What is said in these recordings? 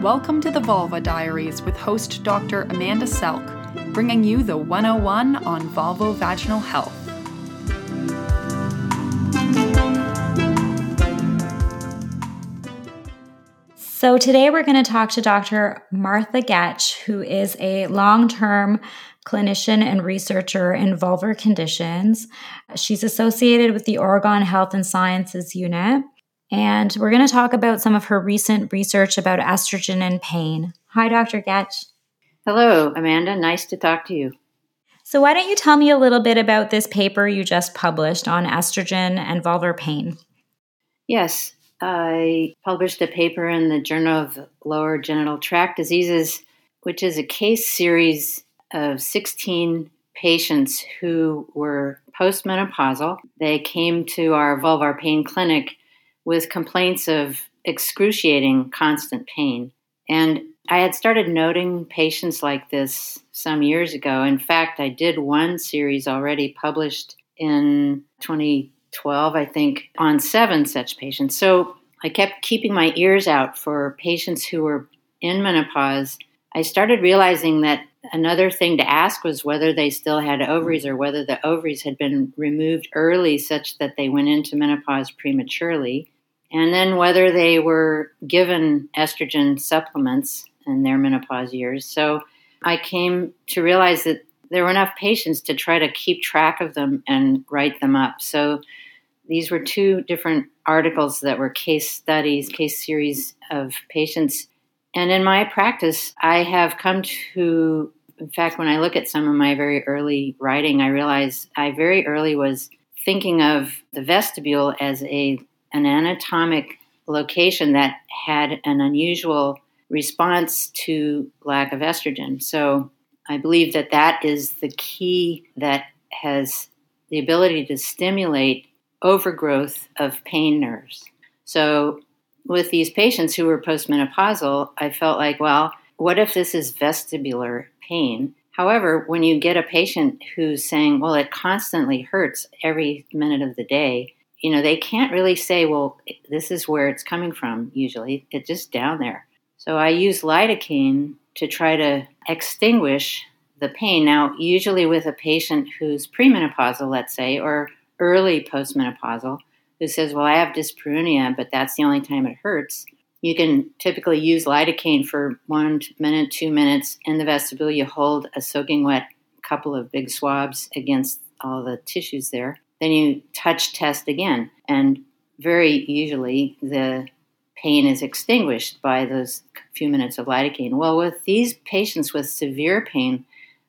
Welcome to the Vulva Diaries with host Dr. Amanda Selk, bringing you the 101 on vulvovaginal health. So, today we're going to talk to Dr. Martha Goetsch, who is a long term clinician and researcher in vulvar conditions. She's associated with the Oregon Health and Sciences Unit. And we're going to talk about some of her recent research about estrogen and pain. Hi, Dr. Goetsch. Hello, Amanda. Nice to talk to you. So, why don't you tell me a little bit about this paper you just published on estrogen and vulvar pain? Yes, I published a paper in the Journal of Lower Genital Tract Diseases, which is a case series of 16 patients who were postmenopausal. They came to our vulvar pain clinic with complaints of excruciating constant pain. And I had started noting patients like this some years ago. In fact, I did one series already published in 2012, I think, on seven such patients. So I kept keeping my ears out for patients who were in menopause. I started realizing that another thing to ask was whether they still had ovaries or whether the ovaries had been removed early such that they went into menopause prematurely and then whether they were given estrogen supplements in their menopause years. So I came to realize that there were enough patients to try to keep track of them and write them up. So these were two different articles that were case studies, case series of patients. And in my practice, I have come to, in fact, when I look at some of my very early writing, I realize I very early was thinking of the vestibule as a an anatomic location that had an unusual response to lack of estrogen. So I believe that that is the key that has the ability to stimulate overgrowth of pain nerves. So with these patients who were postmenopausal, I felt like, well, what if this is vestibular pain? However, when you get a patient who's saying, well, it constantly hurts every minute of the day, you know, they can't really say, well, this is where it's coming from usually. It's just down there. So I use lidocaine to try to extinguish the pain. Now, usually with a patient who's premenopausal, let's say, or early postmenopausal, who says, well, I have dyspareunia, but that's the only time it hurts. You can typically use lidocaine for one minute, two minutes in the vestibule. You hold a soaking wet couple of big swabs against all the tissues there then you touch test again. And very usually the pain is extinguished by those few minutes of lidocaine. Well, with these patients with severe pain,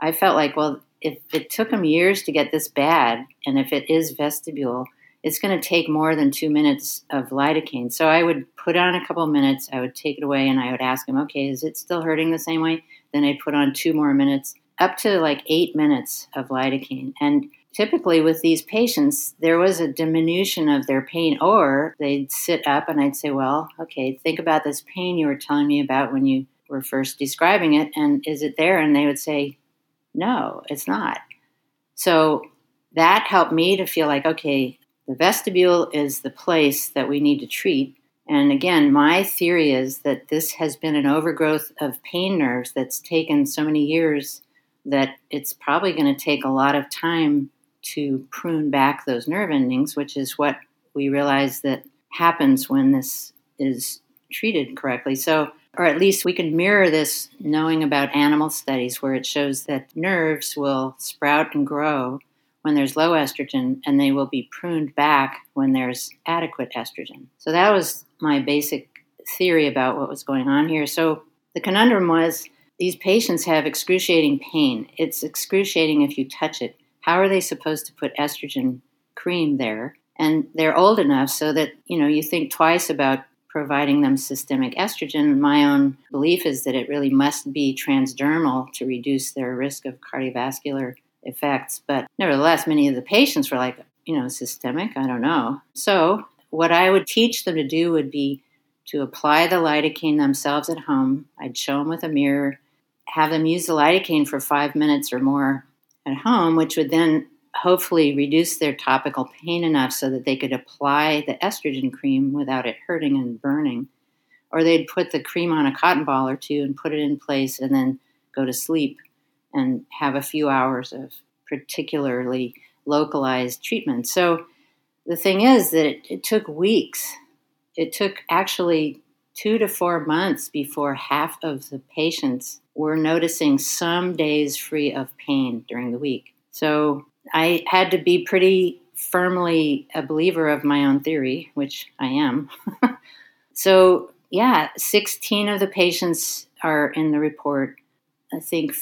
I felt like, well, if it took them years to get this bad, and if it is vestibule, it's going to take more than two minutes of lidocaine. So I would put on a couple minutes, I would take it away, and I would ask them, okay, is it still hurting the same way? Then I'd put on two more minutes, up to like eight minutes of lidocaine. And typically with these patients, there was a diminution of their pain, or they'd sit up and I'd say, Well, okay, think about this pain you were telling me about when you were first describing it, and is it there? And they would say, No, it's not. So that helped me to feel like, okay, the vestibule is the place that we need to treat. And again, my theory is that this has been an overgrowth of pain nerves that's taken so many years that it's probably going to take a lot of time to prune back those nerve endings, which is what we realize that happens when this is treated correctly. So, or at least we can mirror this knowing about animal studies where it shows that nerves will sprout and grow when there's low estrogen and they will be pruned back when there's adequate estrogen. So that was my basic theory about what was going on here. So the conundrum was these patients have excruciating pain. It's excruciating if you touch it how are they supposed to put estrogen cream there? And they're old enough so that, you know, you think twice about providing them systemic estrogen. My own belief is that it really must be transdermal to reduce their risk of cardiovascular effects. But nevertheless, many of the patients were like, you know, systemic, I don't know. So, what I would teach them to do would be to apply the lidocaine themselves at home. I'd show them with a mirror, have them use the lidocaine for five minutes or more at home, which would then hopefully reduce their topical pain enough so that they could apply the estrogen cream without it hurting and burning. or they'd put the cream on a cotton ball or two and put it in place and then go to sleep and have a few hours of particularly localized treatment. So the thing is that it, it took weeks. It took actually two to four months before half of the patients were noticing some days free of pain during the week. So I had to be pretty firmly a believer of my own theory, which I am. so, yeah, 16 of the patients are in the report. I think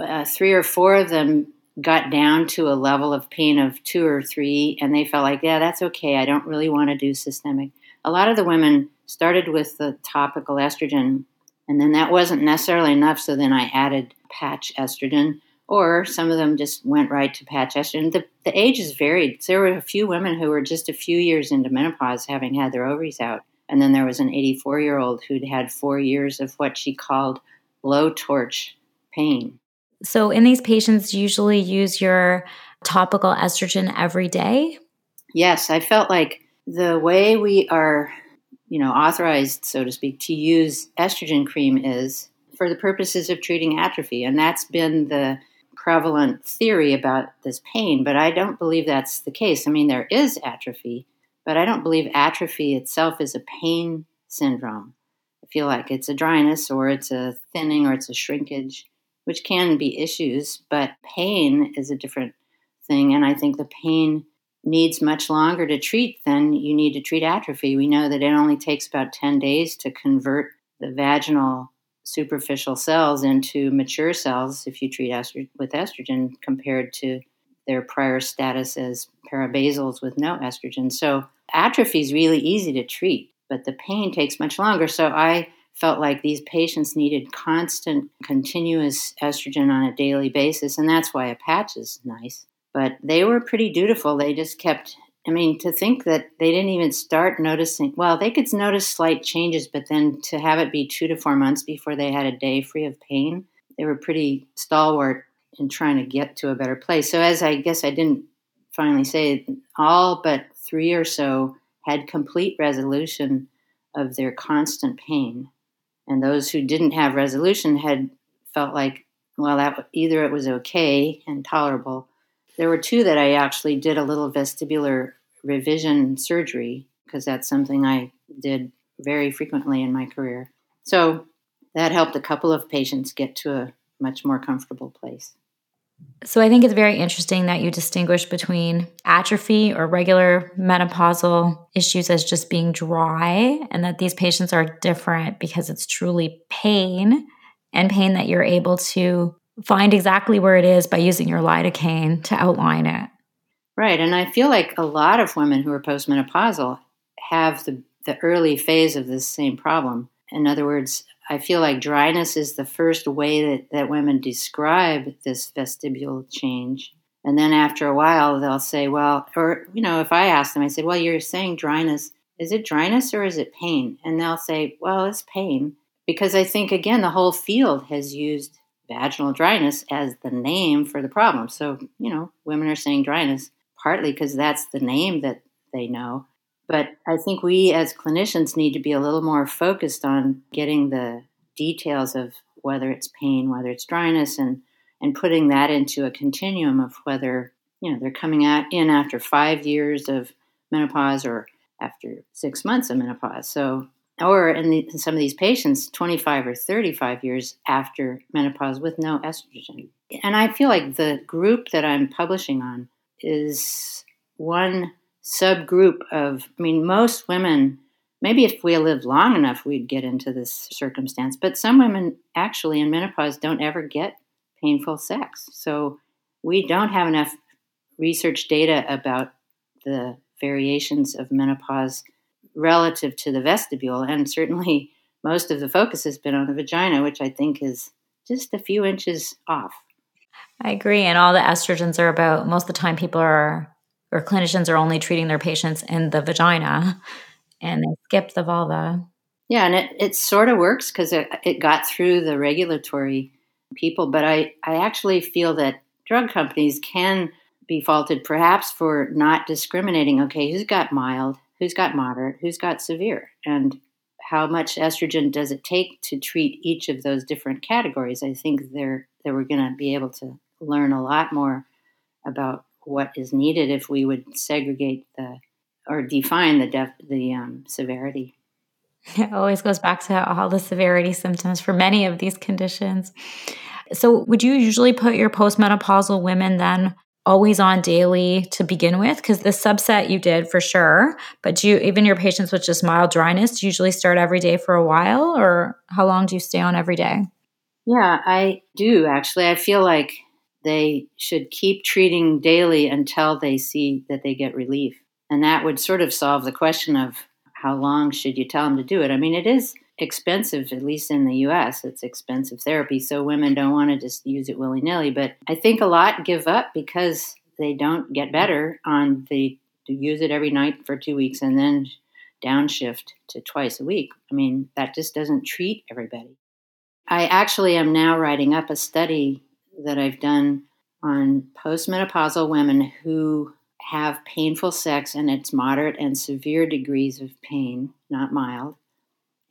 uh, three or four of them got down to a level of pain of two or three, and they felt like, yeah, that's okay. I don't really want to do systemic. A lot of the women started with the topical estrogen, and then that wasn't necessarily enough, so then I added patch estrogen, or some of them just went right to patch estrogen. The, the ages varied. There were a few women who were just a few years into menopause having had their ovaries out, and then there was an 84 year old who'd had four years of what she called blowtorch pain. So, in these patients, usually use your topical estrogen every day? Yes, I felt like the way we are, you know, authorized, so to speak, to use estrogen cream is for the purposes of treating atrophy. And that's been the prevalent theory about this pain, but I don't believe that's the case. I mean, there is atrophy, but I don't believe atrophy itself is a pain syndrome. I feel like it's a dryness or it's a thinning or it's a shrinkage which can be issues, but pain is a different thing. And I think the pain needs much longer to treat than you need to treat atrophy. We know that it only takes about 10 days to convert the vaginal superficial cells into mature cells if you treat estro- with estrogen compared to their prior status as parabasals with no estrogen. So atrophy is really easy to treat, but the pain takes much longer. So I felt like these patients needed constant, continuous estrogen on a daily basis, and that's why a patch is nice. But they were pretty dutiful. They just kept, I mean, to think that they didn't even start noticing, well, they could notice slight changes, but then to have it be two to four months before they had a day free of pain, they were pretty stalwart in trying to get to a better place. So, as I guess I didn't finally say, all but three or so had complete resolution of their constant pain and those who didn't have resolution had felt like well that either it was okay and tolerable. There were two that i actually did a little vestibular revision surgery because that's something i did very frequently in my career. So that helped a couple of patients get to a much more comfortable place so I think it's very interesting that you distinguish between atrophy or regular menopausal issues as just being dry and that these patients are different because it's truly pain and pain that you're able to find exactly where it is by using your lidocaine to outline it. Right, and I feel like a lot of women who are postmenopausal have the the early phase of this same problem. In other words, I feel like dryness is the first way that, that women describe this vestibular change. And then after a while, they'll say, well, or, you know, if I ask them, I said, well, you're saying dryness. Is it dryness or is it pain? And they'll say, well, it's pain. Because I think, again, the whole field has used vaginal dryness as the name for the problem. So, you know, women are saying dryness partly because that's the name that they know. But I think we as clinicians need to be a little more focused on getting the details of whether it's pain, whether it's dryness, and and putting that into a continuum of whether you know they're coming out in after five years of menopause or after six months of menopause. So, or in, the, in some of these patients, 25 or 35 years after menopause with no estrogen. And I feel like the group that I'm publishing on is one subgroup of, I mean, most women, maybe if we lived long enough, we'd get into this circumstance, but some women actually in menopause don't ever get painful sex. So we don't have enough research data about the variations of menopause relative to the vestibule. And certainly most of the focus has been on the vagina, which I think is just a few inches off. I agree. And all the estrogens are about, most of the time, people are or clinicians are only treating their patients in the vagina and they skip the vulva. Yeah, and it, it sort of works because it, it got through the regulatory people, but I, I actually feel that drug companies can be faulted perhaps for not discriminating okay, who's got mild, who's got moderate, who's got severe, and how much estrogen does it take to treat each of those different categories? I think they're that we're going to be able to learn a lot more about what is needed if we would segregate the or define the def, the um, severity. It always goes back to all the severity symptoms for many of these conditions. So, would you usually put your postmenopausal women then always on daily to begin with? Because the subset you did for sure, but do you even your patients with just mild dryness usually start every day for a while, or how long do you stay on every day? Yeah, I do actually. I feel like they should keep treating daily until they see that they get relief. And that would sort of solve the question of how long should you tell them to do it? I mean, it is expensive, at least in the US, it's expensive therapy. So women don't want to just use it willy nilly. But I think a lot give up because they don't get better on the use it every night for two weeks and then downshift to twice a week. I mean, that just doesn't treat everybody. I actually am now writing up a study that I've done on postmenopausal women who have painful sex and it's moderate and severe degrees of pain, not mild.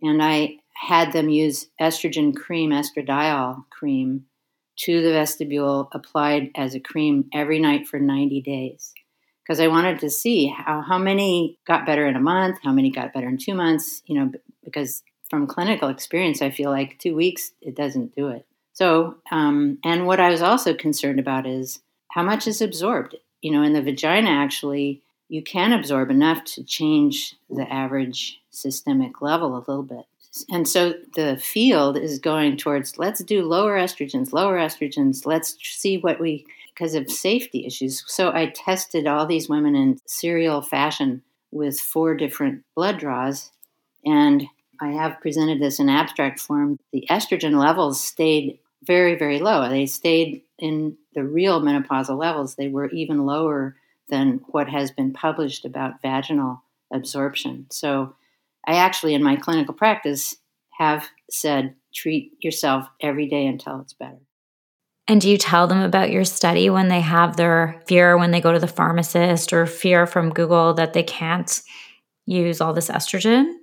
And I had them use estrogen cream, estradiol cream, to the vestibule applied as a cream every night for 90 days. Because I wanted to see how, how many got better in a month, how many got better in two months, you know, because from clinical experience, I feel like two weeks, it doesn't do it. So, um, and what I was also concerned about is how much is absorbed you know, in the vagina, actually, you can absorb enough to change the average systemic level a little bit. And so the field is going towards let's do lower estrogens, lower estrogens, let's see what we, because of safety issues. So I tested all these women in serial fashion with four different blood draws. And I have presented this in abstract form. The estrogen levels stayed very, very low. They stayed in the real menopausal levels, they were even lower than what has been published about vaginal absorption. So, I actually, in my clinical practice, have said treat yourself every day until it's better. And do you tell them about your study when they have their fear when they go to the pharmacist or fear from Google that they can't use all this estrogen?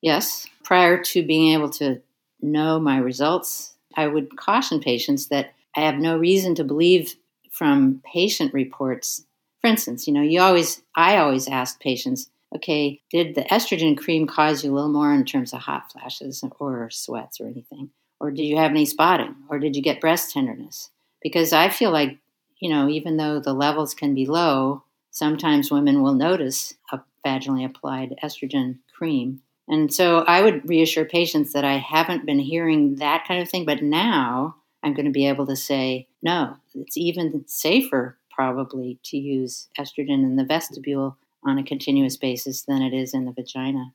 Yes. Prior to being able to know my results, I would caution patients that I have no reason to believe from patient reports. For instance, you know, you always, I always ask patients, okay, did the estrogen cream cause you a little more in terms of hot flashes or sweats or anything? Or did you have any spotting? Or did you get breast tenderness? Because I feel like, you know, even though the levels can be low, sometimes women will notice a vaginally applied estrogen cream. And so I would reassure patients that I haven't been hearing that kind of thing, but now I'm going to be able to say, no, it's even safer probably to use estrogen in the vestibule on a continuous basis than it is in the vagina.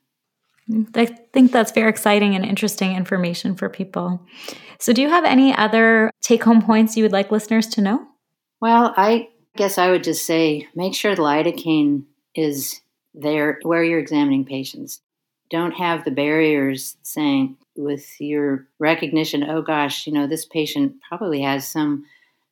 Mm, I think that's very exciting and interesting information for people. So, do you have any other take home points you would like listeners to know? Well, I guess I would just say make sure the lidocaine is there where you're examining patients. Don't have the barriers saying, with your recognition, oh gosh, you know, this patient probably has some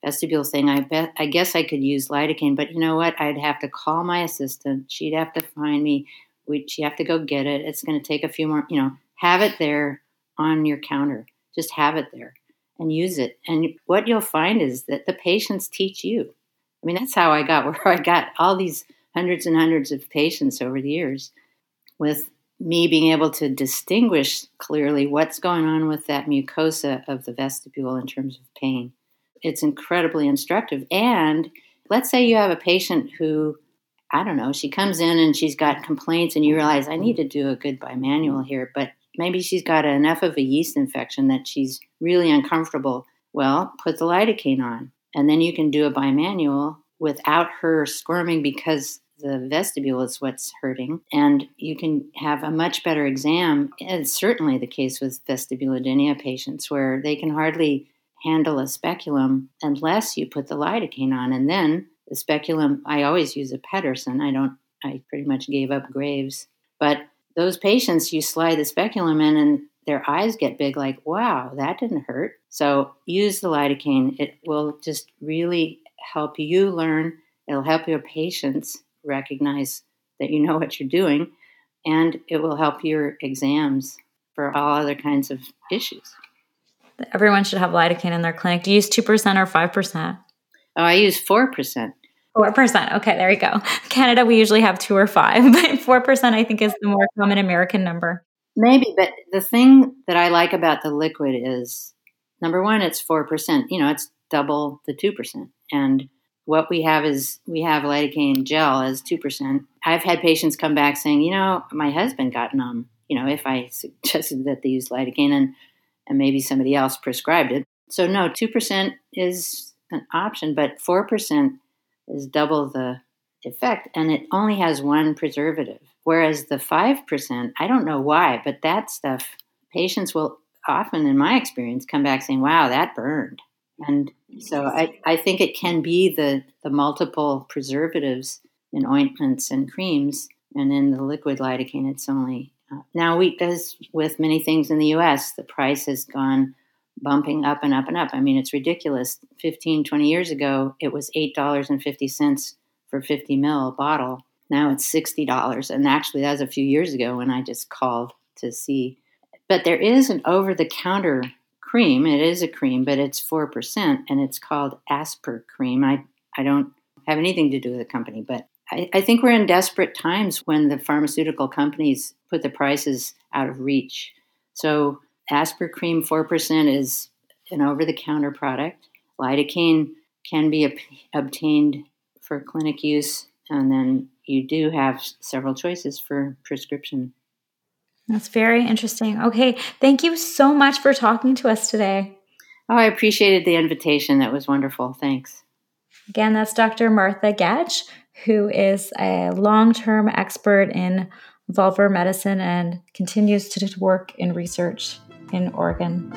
vestibule thing. I bet I guess I could use lidocaine, but you know what? I'd have to call my assistant. She'd have to find me. We'd, she'd have to go get it. It's going to take a few more, you know, have it there on your counter. Just have it there and use it. And what you'll find is that the patients teach you. I mean, that's how I got where I got all these hundreds and hundreds of patients over the years with me being able to distinguish clearly what's going on with that mucosa of the vestibule in terms of pain. It's incredibly instructive. And let's say you have a patient who, I don't know, she comes in and she's got complaints, and you realize I need to do a good bimanual here, but maybe she's got enough of a yeast infection that she's really uncomfortable. Well, put the lidocaine on, and then you can do a bimanual without her squirming because the vestibule is what's hurting, and you can have a much better exam. It's certainly the case with vestibulodynia patients where they can hardly handle a speculum unless you put the lidocaine on. And then the speculum, I always use a Pedersen. I don't, I pretty much gave up Graves. But those patients, you slide the speculum in and their eyes get big, like, wow, that didn't hurt. So use the lidocaine. It will just really help you learn. It'll help your patients recognize that you know what you're doing. and it will help your exams for all other kinds of issues. Everyone should have lidocaine in their clinic. Do you use 2% or 5%? Oh, I use 4%. 4%. Okay, there you go. Canada, we usually have 2 or 5, but 4% I think is the more common American number. Maybe, but the thing that I like about the liquid is number one, it's 4%. You know, it's double the 2%. And what we have is we have lidocaine gel as 2%. I've had patients come back saying, you know, my husband got numb, you know, if I suggested that they use lidocaine and, and maybe somebody else prescribed it. So, no, 2% is an option, but 4% is double the effect and it only has one preservative. Whereas the 5%, I don't know why, but that stuff, patients will often, in my experience, come back saying, wow, that burned. And so I, I think it can be the, the multiple preservatives in ointments and creams. And in the liquid lidocaine, it's only. Uh, now, we, as with many things in the US, the price has gone bumping up and up and up. I mean, it's ridiculous. 15, 20 years ago, it was $8.50 for 50 mil a bottle. Now it's $60. And actually, that was a few years ago when I just called to see. But there is an over the counter cream. It is a cream, but it's 4%, and it's called Aspercreme. I, I don't have anything to do with the company, but I, I think we're in desperate times when the pharmaceutical companies put the prices out of reach. So, Aspercreme 4% is an over the counter product. Lidocaine can be ob- obtained for clinic use, and then you do have several choices for prescription that's very interesting. Okay. Thank you so much for talking to us today. Oh, I appreciated the invitation. That was wonderful. Thanks. Again, that's Dr. Martha Goetsch, who is a long term expert in vulvar medicine and continues to work in research in Oregon.